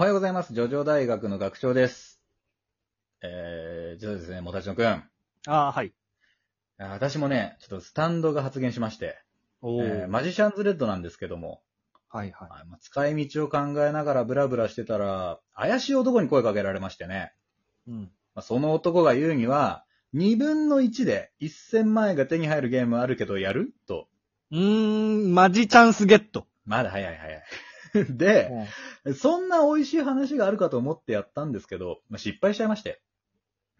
おはようございます。ジョジョ大学の学長です。えー、実はですね、もたちのくん。ああ、はい。私もね、ちょっとスタンドが発言しまして、おえーマジシャンズレッドなんですけども、はいはい。まあ使い道を考えながらブラブラしてたら、怪しい男に声かけられましてね、うん。まあその男が言うには、2分の1で1000万円が手に入るゲームあるけどやる？と。うーん、マジチャンスゲット。まだ早い早い。で、そんな美味しい話があるかと思ってやったんですけど、まあ、失敗しちゃいまして。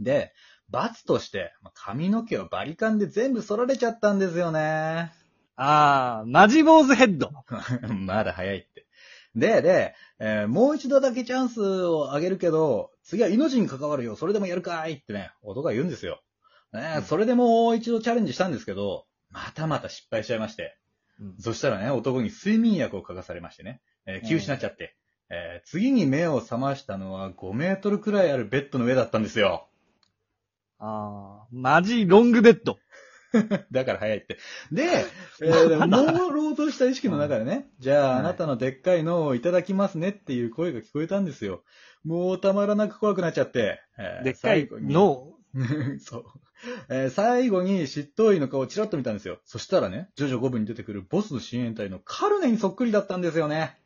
で、罰として、まあ髪の毛をバリカンで全部剃られちゃったんですよね。ああ、マジ坊主ヘッド。まだ早いって。で、で、えーもう一度だけチャンスをあげるけど、次は命に関わるよ、それでもやるかいってね、男が言うんですよ。ねうんそれでもう一度チャレンジしたんですけど、またまた失敗しちゃいまして。そしたらね、男に睡眠薬を嗅がされましてね、えー気失っちゃって、えー次に目を覚ましたのは5メートルくらいあるベッドの上だったんですよ。ああ、マジロングベッド。だから早いって。で、えー朦朧とした意識の中でね、じゃあはいあなたのでっかいのをいただきますねっていう声が聞こえたんですよ。もうたまらなく怖くなっちゃって、えーでっかい最後にの、そう。えー最後に執刀医の顔をチラッと見たんですよ。そしたらね、ジョジョ5部に出てくるボスの親衛隊のカルネにそっくりだったんですよね。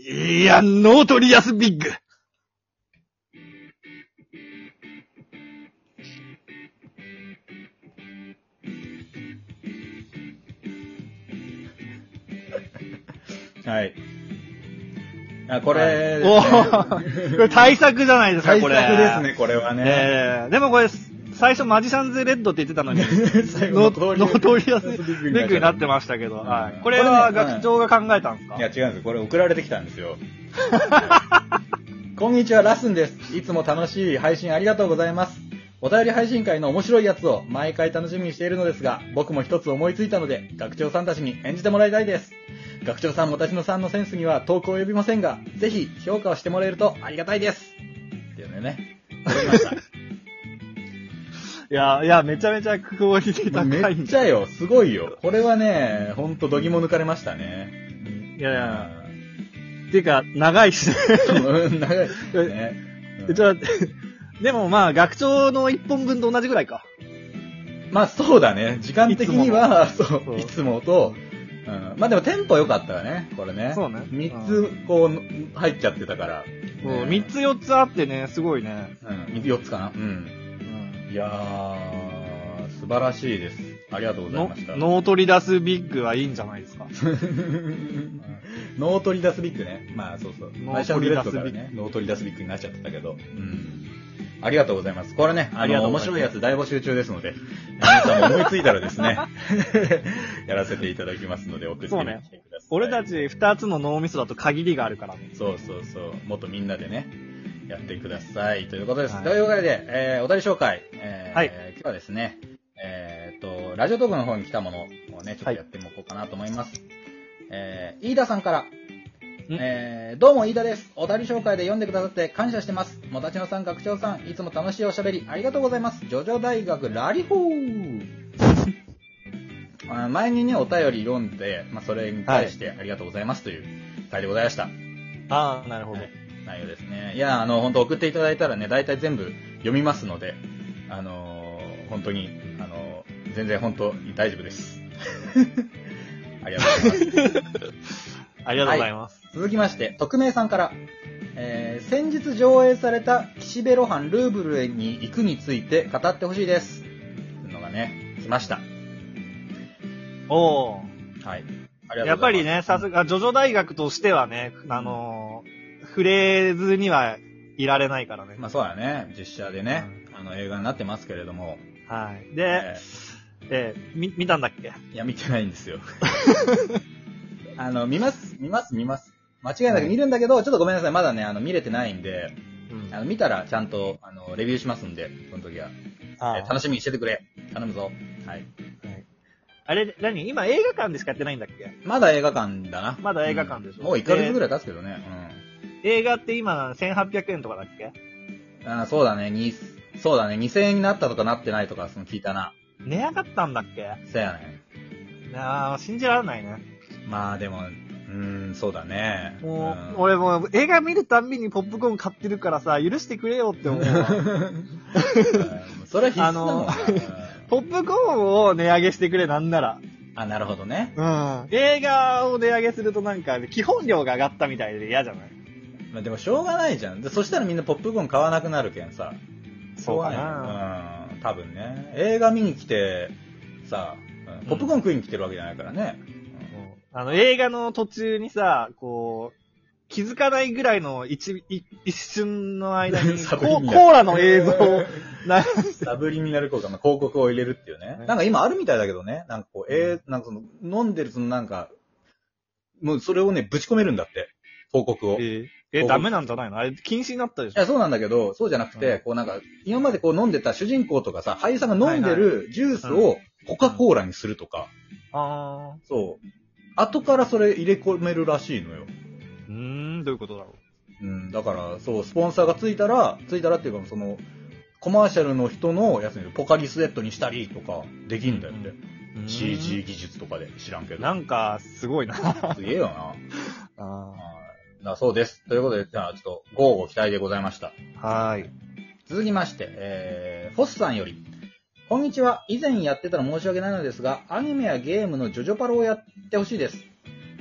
いや、ノートリアスビッグ。はい。あ、これ、おーこれ対策じゃないですか、対これ。策ですね、これはね。ええでもこれ、最初マジシャンズレッドって言ってたのに、最ノ後ノートリアスビッグになってましたけど、うんはい。これは学長が考えたんですか？いや、違うんですよ。これ送られてきたんですよ。こんにちは、ラスンです。いつも楽しい配信ありがとうございます。お便り配信回の面白いやつを毎回楽しみにしているのですが、僕も一つ思いついたので、学長さんたちに演じてもらいたいです。学長さんもたちのさんのセンスには投稿を呼びませんが、ぜひ評価をしてもらえるとありがたいです。っていうのね。ました。いや、いや、めちゃめちゃクオリティ高い。めっちゃよ、すごいよ。これはね、ほんと度肝抜かれましたね。いやいや、ていうか、長いしね。うん長い。ねうんじゃあ、でもまあ、学長の一本分と同じぐらいか。まあそうだね。時間的には、そそうう、いつもと、うん、まあでもテンポ良かったよね、これね。そうね三つ、こう、入っちゃってたから。もううん三つ四つあってね、すごいね。うん、四つかな。うん。やー、素晴らしいです。ありがとうございのました。ノートリアスビッグはいいんじゃないですか？ノートリアスビッグね。まあそうそう。ノートリアスビッグね、ノートリアスビッグになっちゃってたけど。うん。ありがとうございます。これね、ありがと面白いやつ大募集中ですので、皆さんも思いついたらですね、やらせていただきますので、送ってみそうねてください。俺たち二つの脳みそだと限りがあるからね。そうそうそう。もっとみんなでね、やってください。ということです。はいというわけで、えー、お便り紹介。えーはい今日はですね、えー、と、ラジオトークの方に来たものをね、ちょっとやってもこうかなと思います。えー、飯田さんから、えー、どうも飯田です。お便り紹介で読んでくださって感謝してます。もたちのさん、学長さん、いつも楽しいおしゃべりありがとうございます。ジョジョ大学ラリホー あ前にね、お便り読んで、まあ、それに対してありがとうございますという回でございました。ああ、なるほど。はい内容ですね。いや、あの、本当送っていただいたらね、大体全部読みますので、あのー本当に、あのー全然本当に大丈夫です。ありがとうございます。ありがとうございます。続きまして、匿名さんから、えー、先日上映された岸辺露伴ルーブルへに行くについて語ってほしいです。というのがね、来ました。おー。はい。ありがとうございます。やっぱりね、さすが、ジョジョ大学としてはね、あのー、触れずにはいられないからね。まあそうだね、実写でね、あの映画になってますけれども、はい。で、ええーみ、見たんだっけ？ーいや、見てないんですよ。あの、見ます、見ます、見ます。間違いなく見るんだけど、ちょっとごめんなさい、まだね、あの、見れてないんで、うんあの、見たらちゃんと、あの、レビューしますんで、その時は。あえー楽しみにしててくれ。頼むぞ。はい。あれ、何？今映画館でしかやってないんだっけ？まだ映画館だな。まだ映画館でしょうんもう1ヶ月ぐらい経つけどね。映画って今1800円とかだっけ？うん。あーそうだね、に、そうだね、2000円になったとかなってないとか、その聞いたな。値上がったんだっけ？せやねああ、信じられないね。まあでも、うん、そうだね。もう、ん俺もう映画見るたんびにポップコーン買ってるからさ、許してくれよって思う それは必須だもんポップコーンを値上げしてくれ、なんなら。あ、なるほどね。うん。映画を値上げするとなんか、基本料が上がったみたいで嫌じゃない？まあでもしょうがないじゃん。でそしたらみんなポップコーン買わなくなるけんさ。そうかなうん、多分ね。映画見に来て、さ、うんポップコーン食いに来てるわけじゃないからね。あの、映画の途中にさ、こう、気づかないぐらいの一一一瞬の間に サコ、コーラの映像をな、サブリミナル効果の広告を入れるっていうね。なんか今あるみたいだけどね。なんかこう、えー、なんかその、飲んでるそのなんか、もうそれをね、ぶち込めるんだって。広告を。いえ、え、ダメなんじゃないの？あれ禁止になったでしょ？や、そうなんだけど、そうじゃなくて、うんこうなんか、今までこう飲んでた主人公とかさ、俳優さんが飲んでるジュースをコカ・コーラにするとか、あそう。後からそれ入れ込めるらしいのよ。ー。うーん、どういうことだろう？ん、だから、そう、スポンサーがついたら、ついたらっていうか、その、コマーシャルの人のやつにポカリスエットにしたりとか、できんだよね。う。CG 技術とかで知らんけど。なんか、すごいな。すげえよな。あはいだそうです。ということで、じゃあちょっと、豪語期待でございました。ーはーい。続きまして、えー、フォスさんより。こんにちは。以前やってたら申し訳ないのですが、アニメやゲームのジョジョパロをやってほしいです。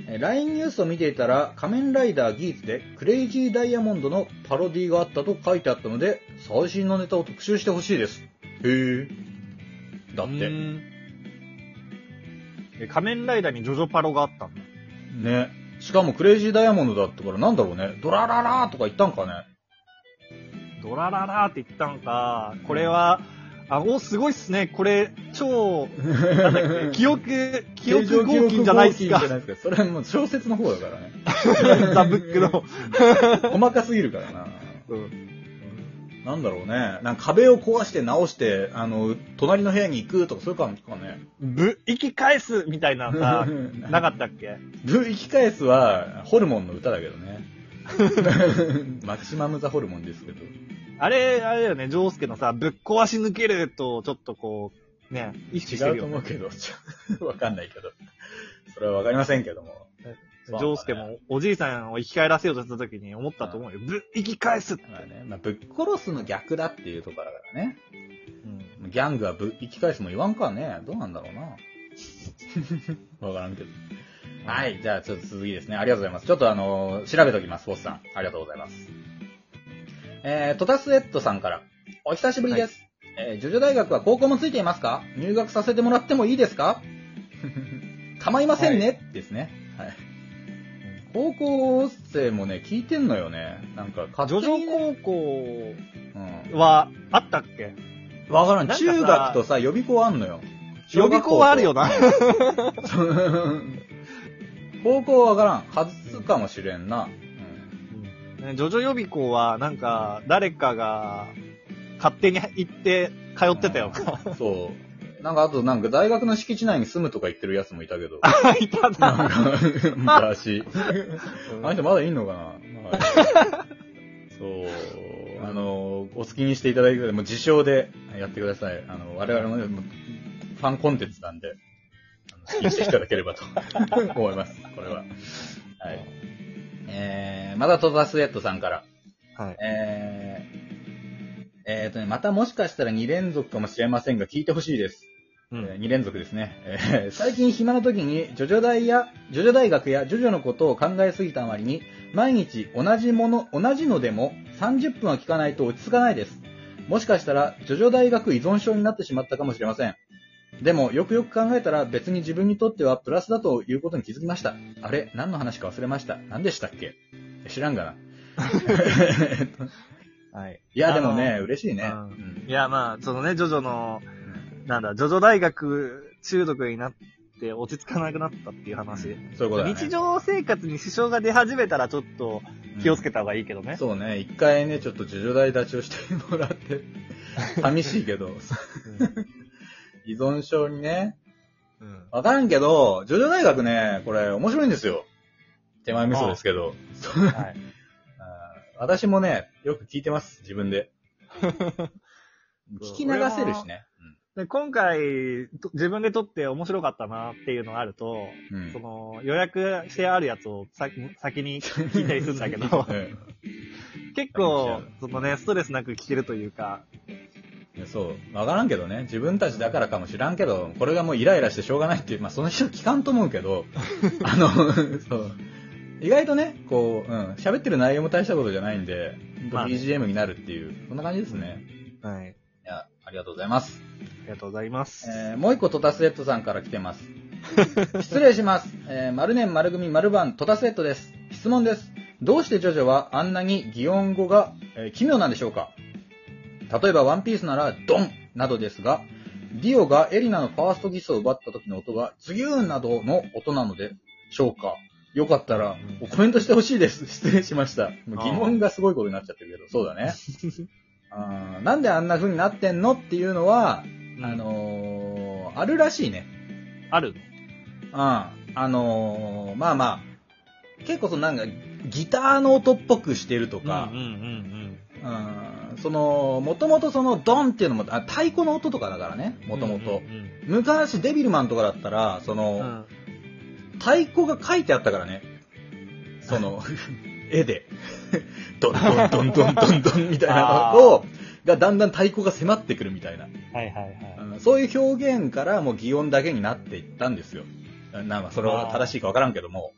えー LINE ニュースを見ていたら、仮面ライダーギーツでクレイジーダイヤモンドのパロディがあったと書いてあったので、最新のネタを特集してほしいです。へー。だって、仮面ライダーにジョジョパロがあったんだ。ね。しかもクレイジーダイヤモンドだったからなんだろうね。ドラララーとか言ったんかね。ドラララーって言ったんか。これは、あ、お、すごいっすね。これ、超、なんだっけ、記憶、記憶合金じゃないっすか記憶合金じゃ。ないですか。それはもう小説の方だからね。ザ・ブックの。細かすぎるからな。うんなんだろうね。なんか壁を壊して直して、あの、隣の部屋に行くとかそういう感じかね。ぶ、生き返すみたいなさ、なかったっけ？ブ生き返すは、ホルモンの歌だけどね。マキシマム・ザ・ホルモンですけど。あれ、あれだよね、ジョースケのさ、ぶっ壊し抜けると、ちょっとこう、ね、意識して違うるよ、ね。と思うけど、わかんないけど。それはわかりませんけども。ジョースケもおじいさんを生き返らせようとした時に思ったと思うよ。ぶ、生き返すって。まあね、まあ、ぶっ殺すの逆だっていうところだからね。うんギャングはぶ生き返すも言わんかね。どうなんだろうな。わからんけど。はい。じゃあ、ちょっと続きですね。ありがとうございます。ちょっとあのー調べときます、ボスさん。ありがとうございます。えー、トタスエットさんから。お久しぶりです。えー、ジョジョ大学は高校もついていますか？入学させてもらってもいいですか？構いませんね、ですね。はい。高校生もね、聞いてんのよね。なんか、ジ勝ョジョ高校うん。は、あったっけ？わからん。中学とさ、予備校あんのよ。予備校はあるよな。高校はわからん。外すかもしれんな。ねジョジョ予備校は、なんか、誰かが、勝手に行って、通ってたよ。うんそう。なんかあと、なんか大学の敷地内に住むとか言ってるやつもいたけど。あ、いたなんな。か、昔。あの人まだいんのかな、はいそう。あの、お好きにしていただいて。もう自称でやってください。あの、我々もねもうファンコンテンツなんで、好きにしていただければと 思います。これは。はい。えー、まだトザスエットさんから。はい。えー、えーとね、またもしかしたら2連続かもしれませんが、聞いてほしいです。うんえ2連続ですね。えー最近暇な時に、ジョジョ大や、ジョジョ大学やジョジョのことを考えすぎたあまりに、毎日同じもの、同じのでも30分は聞かないと落ち着かないです。もしかしたら、ジョジョ大学依存症になってしまったかもしれません。でも、よくよく考えたら別に自分にとってはプラスだということに気づきました。あれ何の話か忘れました。何でしたっけ？知らんがな。はい。いや、でもあね、の嬉しいね。うんうんいや、まあ、そのね、ジョジョの、なんだ、ジョジョ大学中毒になって落ち着かなくなったっていう話。そういうことだね。日常生活に支障が出始めたらちょっと気をつけた方がいいけどね。そうね、一回ね、ちょっとジョジョ大立ちをしてもらって、寂しいけど、依存症にね、うん。わからんけど、ジョジョ大学ね、これ面白いんですよ。手前味噌ですけど。はい。私もね、よく聞いてます、自分で。聞き流せるしね。で今回、と自分で撮って面白かったなっていうのがあると、うんその予約してあるやつを先先に聞いたりするんだけど、うん結構、そのね、ストレスなく聞けるというか、いやそう。わからんけどね。自分たちだからかもしらんけど、これがもうイライラしてしょうがないっていう、まあその人は聞かんと思うけど、あの、そう。意外とね、こう、うん、喋ってる内容も大したことじゃないんで、BGM になるっていう、そんな感じですね。はい。いや、ありがとうございます。ありがとうございます。えーもう一個トタスレッドさんから来てます。失礼します。えー、丸年丸組丸番トタスレッドです。質問です。どうしてジョジョはあんなに擬音語が、えー奇妙なんでしょうか？例えばワンピースならドンなどですが、ディオがエリナのファーストギスを奪った時の音がズギューンなどの音なのでしょうか？よかったらコメントしてほしいです。失礼しました。もう疑問がすごいことになっちゃってるけど、そうだね。あーなんであんな風になってんの？っていうのは、あのー、あるらしいね。ある？うん。あのー、まあまあ、結構そのなんか、ギターの音っぽくしてるとかうん、うんうんうん、その、もともとそのドンっていうのも、あ太鼓の音とかだからね、うん。もともとう。ん昔デビルマンとかだったら、その、うんうん。太鼓が書いてあったからね。その、絵で。ド ンドンドンドンドンドンみたいなのを、がだんだん太鼓が迫ってくるみたいな。はいはいはい。うんそういう表現からもう擬音だけになっていったんですよ。なんかそれは正しいかわからんけども。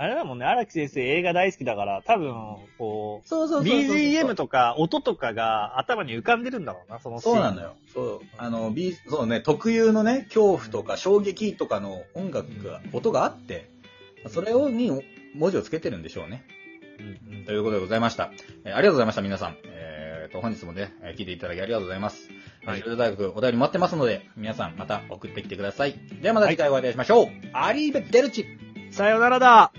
あれだもんね、荒木先生映画大好きだから、多分、こう、そうそう BGM とか音とかが頭に浮かんでるんだろうな、そのそうなのよ。そう。あの、B、そうね、特有のね、恐怖とか衝撃とかの音楽が、音があって、それをに文字をつけてるんでしょうね。うんうんということでございました。えーありがとうございました、皆さん。えーと、本日もね、えー聞いていただきありがとうございます。ははいい。大学お便り待ってますので、皆さんまた送ってきてください。ではまた次回お会いしましょう。アリーベ・デルチさよならだ